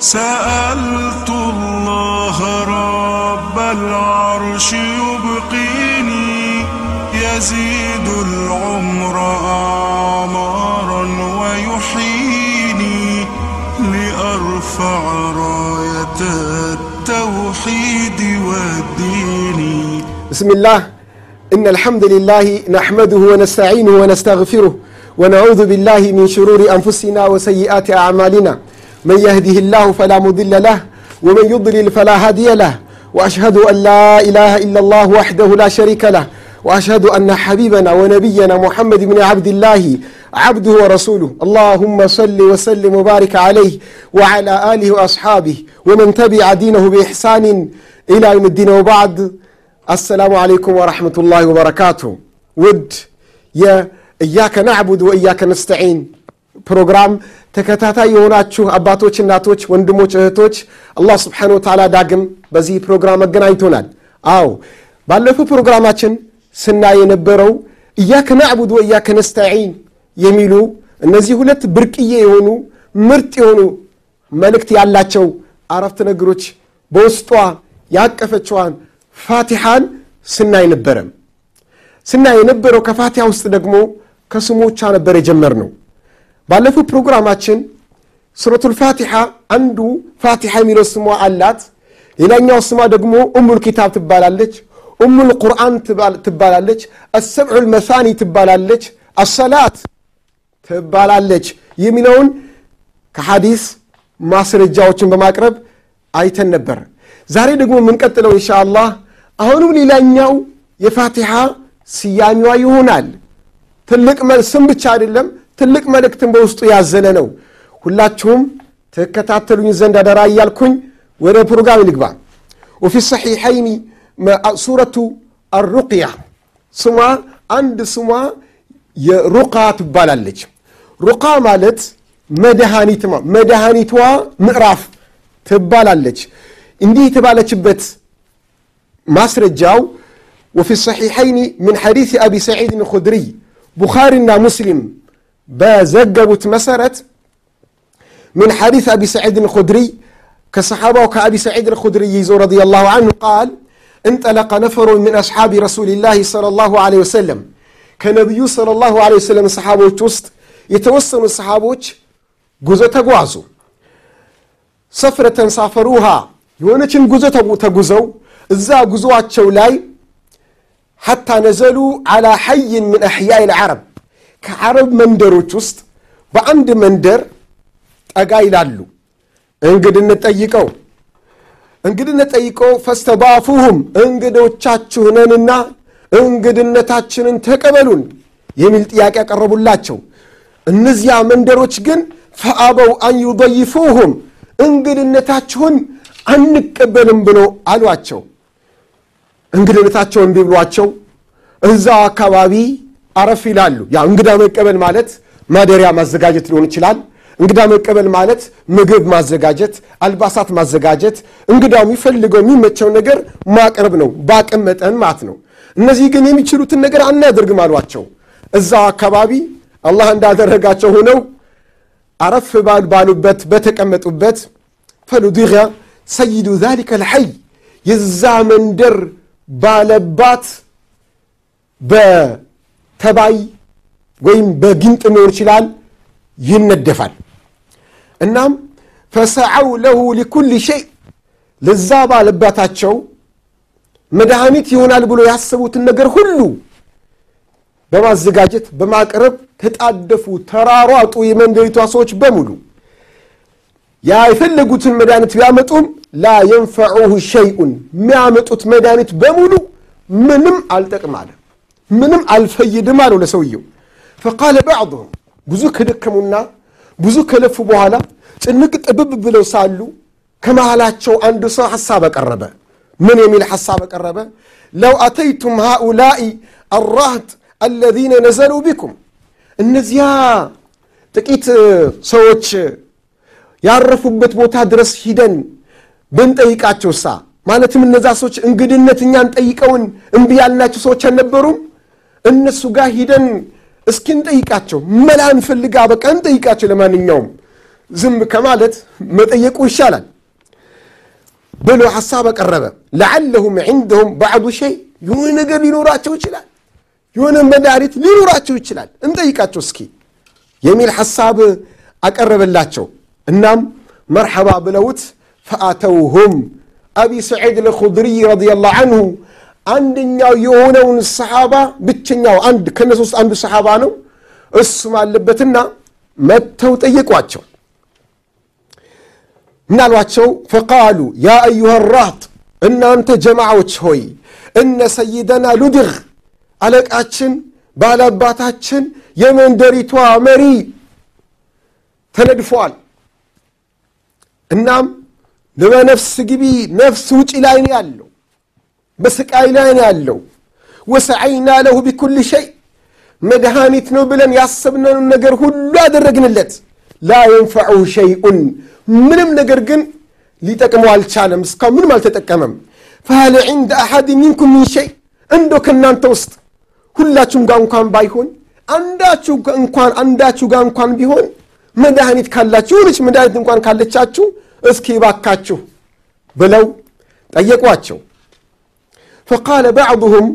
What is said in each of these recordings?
سألت الله رب العرش يبقيني يزيد العمر أعمارا ويحييني لأرفع راية التوحيد والدين. بسم الله. إن الحمد لله نحمده ونستعينه ونستغفره ونعوذ بالله من شرور أنفسنا وسيئات أعمالنا. من يهده الله فلا مضل له ومن يضلل فلا هادي له وأشهد أن لا إله إلا الله وحده لا شريك له وأشهد أن حبيبنا ونبينا محمد بن عبد الله عبده ورسوله. اللهم صل وسلم وبارك عليه وعلى آله وأصحابه ومن تبع دينه بإحسان إلى يوم الدين وبعد. السلام عليكم ورحمة الله وبركاته. ود يا إياك نعبد وإياك نستعين. ፕሮግራም ተከታታይ የሆናችሁ አባቶች እናቶች ወንድሞች እህቶች አላህ ስብሓን ወተዓላ ዳግም በዚህ ፕሮግራም አገናኝቶናል። አዎ ባለፈው ፕሮግራማችን ስናይ የነበረው እያከ ናዕቡድ ወእያከ ነስተዒን የሚሉ እነዚህ ሁለት ብርቅዬ የሆኑ ምርጥ የሆኑ መልእክት ያላቸው አረፍተ ነገሮች በውስጧ ያቀፈችዋን ፋቲሓን ስናይ ነበረ ስናይ የነበረው ከፋቲሓ ውስጥ ደግሞ ከስሞቿ ነበር የጀመር ባለፈው ፕሮግራማችን ሱረቱል ፋቲሓ አንዱ ፋቲሓ የሚለው ስሟ አላት። ሌላኛው ስሟ ደግሞ ኡሙል ኪታብ ትባላለች። ኡሙል ቁርአን ትባላለች። አሰብዑ ልመሳኒ ትባላለች። አሰላት ትባላለች። የሚለውን ከሐዲስ ማስረጃዎችን በማቅረብ አይተን ነበር። ዛሬ ደግሞ የምንቀጥለው እንሻ አላህ አሁንም ሌላኛው የፋቲሓ ስያሜዋ ይሆናል። ትልቅ ስም ብቻ አይደለም ትልቅ መልእክትን በውስጡ ያዘለ ነው። ሁላችሁም ትከታተሉኝ ዘንድ አደራ እያልኩኝ ወደ ፕሮግራም ልግባ። ወፊ ሰሒሐይኒ ሱረቱ አሩቅያ ስሟ አንድ ስሟ የሩቃ ትባላለች። ሩቃ ማለት መድኃኒቷ ምዕራፍ ትባላለች። እንዲህ የተባለችበት ማስረጃው ወፊ ሰሒሐይኒ ምን ሐዲስ አቢ ሰዒድን ኹድሪ ቡኻሪና ሙስሊም بزقبت مسرت من حديث أبي سعيد الخدري كصحابة وكأبي سعيد الخدري رضي الله عنه قال انطلق نفر من أصحاب رسول الله صلى الله عليه وسلم كنبي صلى الله عليه وسلم صحابة وسط يتوسم الصحابة ጉዞ ተጓዙ ሰፍረተን ሳፈሩሃ የሆነችን ጉዞ ተጉዘው እዛ ጉዞአቸው ላይ ሐታ ነዘሉ ዓላ ሐይን ምን አሕያኢ ልዓረብ ከዓረብ መንደሮች ውስጥ በአንድ መንደር ጠጋ ይላሉ። እንግድነት ጠይቀው እንግድነት ጠይቀው ፈስተባፉሁም እንግዶቻችሁ ነንና እንግድነታችንን ተቀበሉን የሚል ጥያቄ ያቀረቡላቸው። እነዚያ መንደሮች ግን ፈአበው አን እንግድነታችሁን አንቀበልም ብሎ አሏቸው። እንግድነታቸውን እምቢ ብሏቸው እዛው አካባቢ አረፍ ይላሉ። ያ እንግዳ መቀበል ማለት ማደሪያ ማዘጋጀት ሊሆን ይችላል። እንግዳ መቀበል ማለት ምግብ ማዘጋጀት አልባሳት ማዘጋጀት እንግዳው የሚፈልገው የሚመቸው ነገር ማቅረብ ነው በአቅም መጠን ማለት ነው። እነዚህ ግን የሚችሉትን ነገር አናደርግም አሏቸው። እዛው አካባቢ አላህ እንዳደረጋቸው ሆነው አረፍ ባሉበት በተቀመጡበት ፈሉዲገ ሰይዱ ዛሊከ ልሐይ የዛ መንደር ባለባት በተባይ ወይም በጊንጥ ሊሆን ይችላል ይነደፋል። እናም ፈሰዐው ለሁ ሊኩል ሸይ ለዛ ባለባታቸው መድኃኒት ይሆናል ብሎ ያሰቡትን ነገር ሁሉ በማዘጋጀት በማቅረብ ተጣደፉ ተራሯጡ የመንደሪቷ ሰዎች በሙሉ። ያ የፈለጉትን መድኃኒት ቢያመጡም ላ የንፈዑሁ ሸይኡን የሚያመጡት መድኃኒት በሙሉ ምንም አልጠቅም አለ ምንም አልፈይድም አለው ለሰውየው። ፈቃለ ባዕضሁም ብዙ ከደከሙና ብዙ ከለፉ በኋላ ጭንቅ ጥብብ ብለው ሳሉ ከመሃላቸው አንዱ ሰው ሐሳብ አቀረበ። ምን የሚል ሐሳብ አቀረበ? ለው አተይቱም ሃኡላኢ አራህት አለዚነ ነዘሉ ቢኩም። እነዚያ ጥቂት ሰዎች ያረፉበት ቦታ ድረስ ሂደን ብንጠይቃቸው ሳ ማለትም እነዛ ሰዎች እንግድነት እኛን ጠይቀውን? እምቢ ያልናቸው ሰዎች አልነበሩም እነሱ ጋር ሂደን እስኪ እንጠይቃቸው። መላ እንፈልጋ በቃ እንጠይቃቸው። ለማንኛውም ዝም ከማለት መጠየቁ ይሻላል ብሎ ሐሳብ አቀረበ። ለዓለሁም ዕንደሁም ባዕዱ ሸይ የሆነ ነገር ሊኖራቸው ይችላል። የሆነ መድኃኒት ሊኖራቸው ይችላል። እንጠይቃቸው እስኪ የሚል ሐሳብ አቀረበላቸው። እናም መርሐባ ብለውት ፈአተውሁም። አቢ ሰዒድ ልኹድሪይ ረዲየላሁ አንሁ አንደኛው የሆነውን ሰሓባ ብቸኛው አንድ ከነሱ ውስጥ አንዱ ሰሓባ ነው። እሱም አለበትና መጥተው ጠየቋቸው። ምናሏቸው ፈቃሉ ያ አዩሃ እናንተ ጀማዓዎች ሆይ እነ ሰይደና ሉድግ አለቃችን ባላባታችን የመንደሪቷ መሪ ተነድፈዋል። እናም በነፍስ ግቢ ነፍስ ውጪ ላይ ያለው በስቃይ ላይ ነው ያለው። ወሰዐይና ለሁ ቢኩል ሸይ መድኃኒት ነው ብለን ያሰብነውን ነገር ሁሉ ያደረግንለት ላ የንፈዑ ሸይኡን ምንም ነገር ግን ሊጠቅመው አልቻለም። እስካሁን ምንም አልተጠቀመም። ፈህል ዕንደ አሐድ ሚንኩም ምን ሸይ እንዶ ከእናንተ ውስጥ ሁላችሁም ጋር እንኳን ባይሆን አንዳችሁ እንኳን አንዳችሁ ጋር እንኳን ቢሆን መድኃኒት ካላችሁ የሆነች መድኃኒት እንኳን ካለቻችሁ እስኪ ባካችሁ ብለው ጠየቋቸው ፈቃለ ባዕضሁም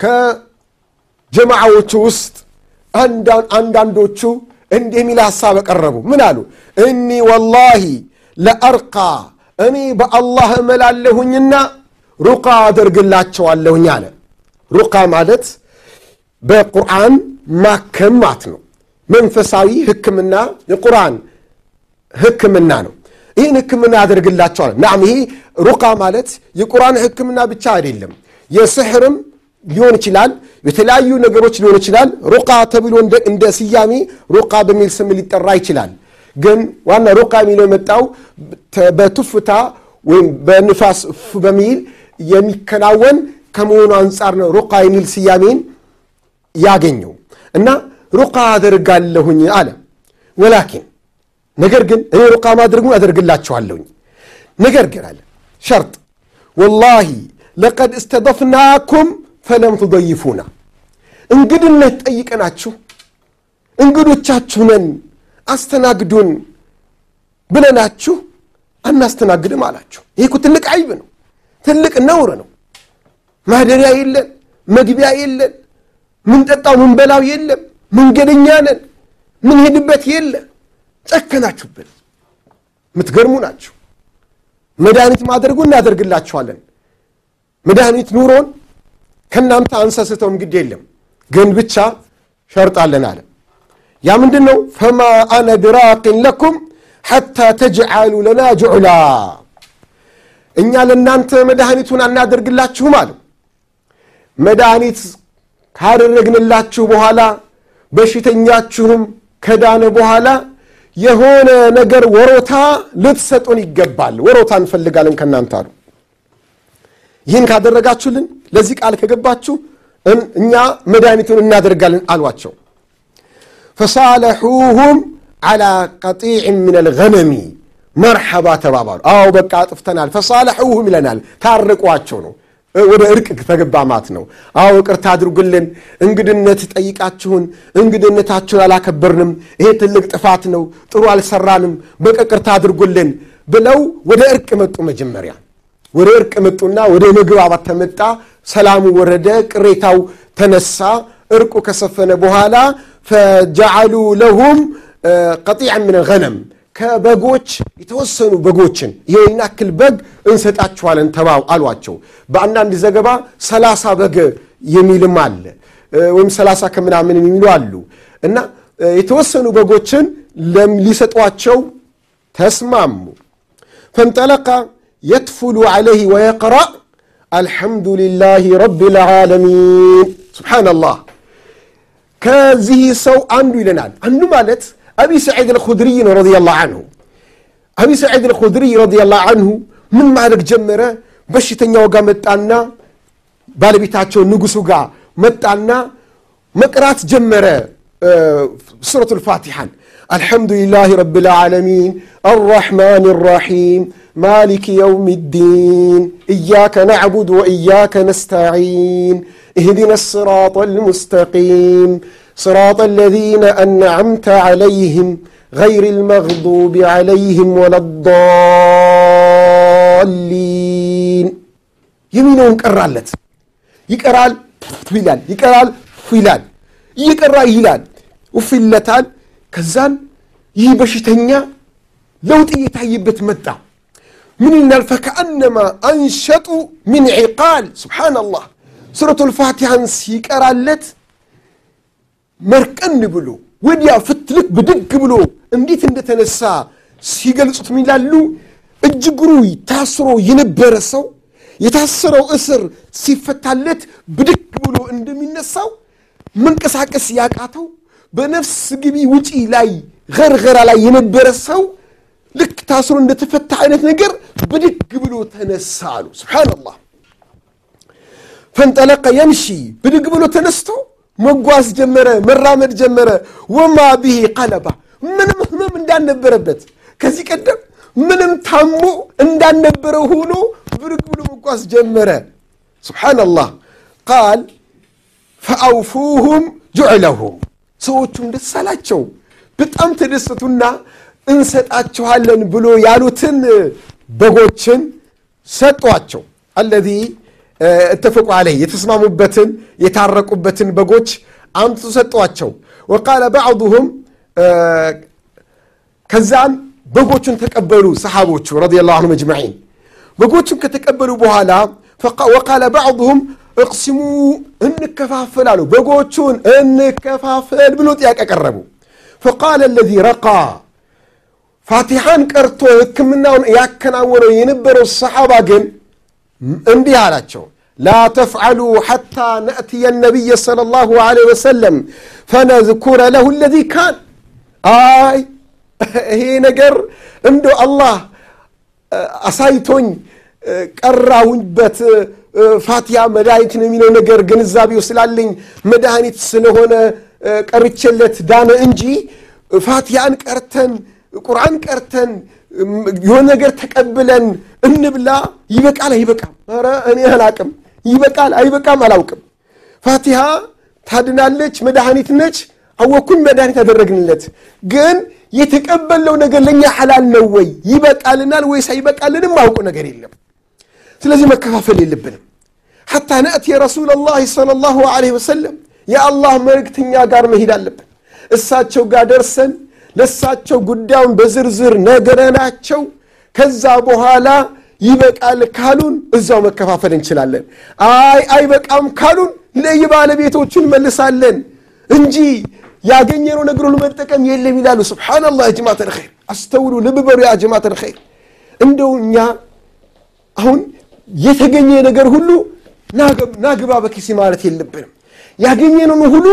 ከጀማዓዎቹ ውስጥ አንዳንዶቹ እንዲህ የሚል ሐሳብ ቀረቡ ምን አሉ? እኒ ወላሂ ለአርቃ እኔ በአላህ እመላለሁኝና ሩቃ አደርግላቸዋለሁኝ አለ። ሩቃ ማለት በቁርአን ማከም ማት ነው። መንፈሳዊ ህክምና የቁርአን ህክምና ነው ይህን ህክምና ያደርግላቸዋል። ናም ይሄ ሩቃ ማለት የቁርአን ህክምና ብቻ አይደለም። የስሕርም ሊሆን ይችላል የተለያዩ ነገሮች ሊሆን ይችላል። ሩቃ ተብሎ እንደ ስያሜ ሩቃ በሚል ስም ሊጠራ ይችላል። ግን ዋና ሩቃ የሚለው የመጣው በቱፍታ ወይም በንፋስ በሚል የሚከናወን ከመሆኑ አንጻር ነው ሩቃ የሚል ስያሜን ያገኘው። እና ሩቃ አደርጋለሁኝ አለ። ወላኪን ነገር ግን እኔ ሩቃ ማድረጉን አደርግላችኋለሁኝ። ነገር ግን አለ ሸርጥ ወላሂ ለቀድ እስተደፍናኩም ፈለም ትضይፉና እንግድነት ጠይቀናችሁ እንግዶቻችሁ ነን አስተናግዱን ብለናችሁ አናስተናግድም አላችሁ። ይህ ትልቅ አይብ ነው ትልቅ ነውር ነው። ማደሪያ የለን መግቢያ የለን ምንጠጣው ምንበላው የለም መንገደኛ ነን ምንሄድበት የለ ጨከናችሁብን። የምትገርሙ ናችሁ። መድኃኒት ማድረጉ እናደርግላችኋለን። መድኃኒት ኑሮን ከእናንተ አንሰስተውም ግድ የለም። ግን ብቻ ሸርጣለን አለ። ያ ምንድን ነው ፈማ አነ ቢራቅን ለኩም ሐታ ተጅዓሉ ለና ጁዕላ። እኛ ለእናንተ መድኃኒቱን አናደርግላችሁም አለ። መድኃኒት ካደረግንላችሁ በኋላ በሽተኛችሁም ከዳነ በኋላ የሆነ ነገር ወሮታ ልትሰጡን ይገባል። ወሮታ እንፈልጋለን ከእናንተ አሉ። ይህን ካደረጋችሁልን ለዚህ ቃል ከገባችሁ እኛ መድኃኒቱን እናደርጋለን አሏቸው። ፈሳለሑሁም ዓላ ቀጢዕ ምን አልገነሚ መርሐባ ተባባሉ። አዎ በቃ አጥፍተናል። ፈሳለሑሁም ይለናል። ታርቋቸው ነው ወደ እርቅ ተገባ ማለት ነው። አዎ ቅርታ አድርጉልን። እንግድነት ጠይቃችሁን እንግድነታችሁን አላከበርንም። ይሄ ትልቅ ጥፋት ነው። ጥሩ አልሰራንም። በቃ አድርጉልን ብለው ወደ እርቅ መጡ መጀመሪያ። ወደ እርቅ መጡና ወደ መግባባት ተመጣ። ሰላሙ ወረደ ቅሬታው ተነሳ። እርቁ ከሰፈነ በኋላ ፈጀዓሉ ለሁም ቀጢዐ ምን ገነም ከበጎች የተወሰኑ በጎችን ይህን ያክል በግ እንሰጣችኋለን ተባው አሏቸው። በአንዳንድ ዘገባ ሰላሳ በግ የሚልም አለ ወይም ሰላሳ ከምናምን የሚሉ አሉ እና የተወሰኑ በጎችን ሊሰጧቸው ተስማሙ። ፈንጠለቃ የትፉሉ ዐለይህ ወየቅራእ አልሐምዱ ልላህ ረብ ልዓለሚን። ሱብሓነላህ ከዚህ ሰው አንዱ ይለናል። አንዱ ማለት أبي سعيد الخدري رضي الله عنه. أبي سعيد الخدري رضي الله عنه من مالك جمرة وقا متانا بالبيتاتشو نقصو قا متانا مقرات جمرة سورة الفاتحة الحمد لله رب العالمين الرحمن الرحيم مالك يوم الدين إياك نعبد وإياك نستعين اهدنا الصراط المستقيم صراط الذين أنعمت عليهم غير المغضوب عليهم ولا الضالين የሚለውን ቀራለት ይቀራል ይላል ይቀራል ይላል እየቀራ ይላል ውፍ ይለታል ከዛን ይህ በሽተኛ ለውጥ እየታየበት መጣ ምን ይላል ፈከአነማ አንሸጡ ምን ዒቃል ስብሓናላህ ሱረቱ ልፋቲሃን ሲቀራለት መርቀን ብሎ ወዲያ ፍትልክ ብድግ ብሎ እንዴት እንደተነሳ ሲገልጹት ይላሉ? እጅግሩ ታስሮ የነበረ ሰው የታሰረው እስር ሲፈታለት ብድግ ብሎ እንደሚነሳው መንቀሳቀስ ያቃተው በነፍስ ግቢ ውጪ ላይ ገርገራ ላይ የነበረ ሰው ልክ ታስሮ እንደተፈታ አይነት ነገር ብድግ ብሎ ተነሳ አሉ። ስብሓንላህ ፈንጠለቀ የምሺ ብድግ ብሎ ተነስቶ መጓዝ ጀመረ መራመድ ጀመረ። ወማ ብሄ ቀለባ ምንም ህመም እንዳልነበረበት። ከዚህ ቀደም ምንም ታሞ እንዳልነበረው ሆኖ ብድግ ብሎ መጓዝ ጀመረ። ስብሓንላህ ቃል ፈአውፉሁም ጁዕለሁም። ሰዎቹም ደስ አላቸው። በጣም ተደሰቱና እንሰጣችኋለን ብሎ ያሉትን በጎችን ሰጧቸው። አለዚ اتفقوا عليه يتسمموا بتن يتعرقوا بتن بقوش أنتو ستواتشو وقال بعضهم كزان بقوتشن تكبروا صحابوتشو رضي الله عنهم اجمعين بقوتشن تكبروا بوهالا وقال بعضهم اقسموا انك كفافل عنه انك كفافل بلوت ياك اقربوا فقال الذي رقى فاتحان كرتو كمنا ياك كان ينبروا الصحابة جن እንዲህ አላቸው። ላ ተፍዓሉ ሓታ ነእትየ ነቢይ صለ ላሁ ለ ወሰለም ፈነዝኩረ ለሁ ለዚ ካን። አይ ይሄ ነገር እንዶ አላህ አሳይቶኝ ቀራሁበት ፋቲያ መድኃኒት ነው የሚለው ነገር ግንዛቤው ስላለኝ መድኃኒት ስለሆነ ቀርቼለት ዳነ እንጂ ፋቲያን ቀርተን ቁርአን ቀርተን የሆነ ነገር ተቀብለን እንብላ ይበቃል አይበቃም? ረ እኔ አላቅም። ይበቃል አይበቃም አላውቅም። ፋቲሃ ታድናለች መድኃኒት ነች። አወኩኝ መድኃኒት ያደረግንለት ግን የተቀበለው ነገር ለእኛ ሐላል ነው ወይ? ይበቃልናል ወይስ አይበቃልንም? አውቁ ነገር የለም። ስለዚህ መከፋፈል የለብንም። ሐታ ነእትየ ረሱላ ላህ صለ ላሁ ለ ወሰለም የአላህ መልእክተኛ ጋር መሄድ አለብን። እሳቸው ጋር ደርሰን ለእሳቸው ጉዳዩን በዝርዝር ነገረናቸው። ከዛ በኋላ ይበቃል ካሉን እዛው መከፋፈል እንችላለን። አይ አይበቃም ካሉን ለየባለቤቶቹን መልሳለን እንጂ ያገኘነው ነገር መጠቀም የለም ይላሉ። ስብሓናላህ ጀማት ልኸይር አስተውሉ ልብ በሉ ያ እንደው እኛ አሁን የተገኘ ነገር ሁሉ ናግባ በኪሲ ማለት የለብንም። ያገኘነውን ሁሉ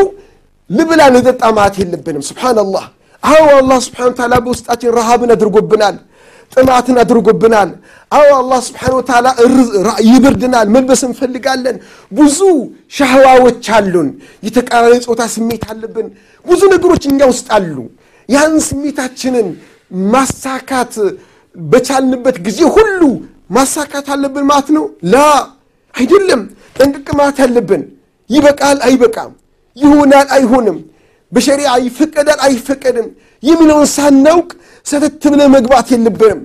ልብላ ልጠጣ ማለት የለብንም። ስብሓናላህ አዎ አላህ ስብሓን ታላ በውስጣችን ረሃብን አድርጎብናል ጥማትን አድርጎብናል። አዎ አላህ ስብሓን ወተላ ይብርድናል መልበስ እንፈልጋለን። ብዙ ሻህዋዎች አሉን የተቃራኒ ፆታ ስሜት አለብን። ብዙ ነገሮች እኛ ውስጥ አሉ። ያን ስሜታችንን ማሳካት በቻልንበት ጊዜ ሁሉ ማሳካት አለብን ማለት ነው? ላ አይደለም። ጠንቅቅ ማለት አለብን። ይበቃል አይበቃም? ይሆናል አይሆንም በሸሪዓ ይፈቀዳል አይፈቀድም የሚለውን ሳናውቅ ሰተት ብለ መግባት የለብንም።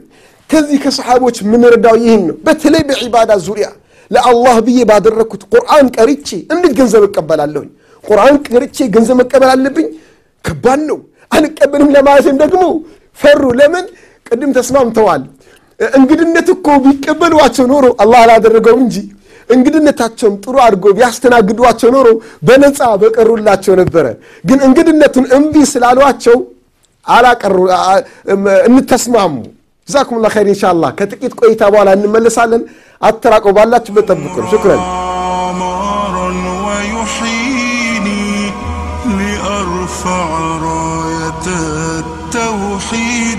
ከዚህ ከሰሓቦች የምንረዳው ይህን ነው። በተለይ በዒባዳ ዙሪያ ለአላህ ብዬ ባደረግኩት ቁርአን ቀርቼ እንዴት ገንዘብ እቀበላለሁኝ? ቁርአን ቀርቼ ገንዘብ መቀበል አለብኝ? ከባድ ነው። አንቀበልም ለማለትም ደግሞ ፈሩ። ለምን? ቅድም ተስማምተዋል። እንግድነት እኮ ቢቀበሏቸው ኖሮ አላህ አላደረገውም እንጂ እንግድነታቸውም ጥሩ አድርጎ ቢያስተናግዷቸው ኖሮ በነፃ በቀሩላቸው ነበረ ግን እንግድነቱን እምቢ ስላሏቸው አላቀሩ እንተስማሙ ጀዛኩም ላ ኸይር እንሻላ ከጥቂት ቆይታ በኋላ እንመለሳለን አተራቆ ባላችሁበት ጠብቁን ሽክረን عمارا ويحييني لأرفع راية التوحيد والدين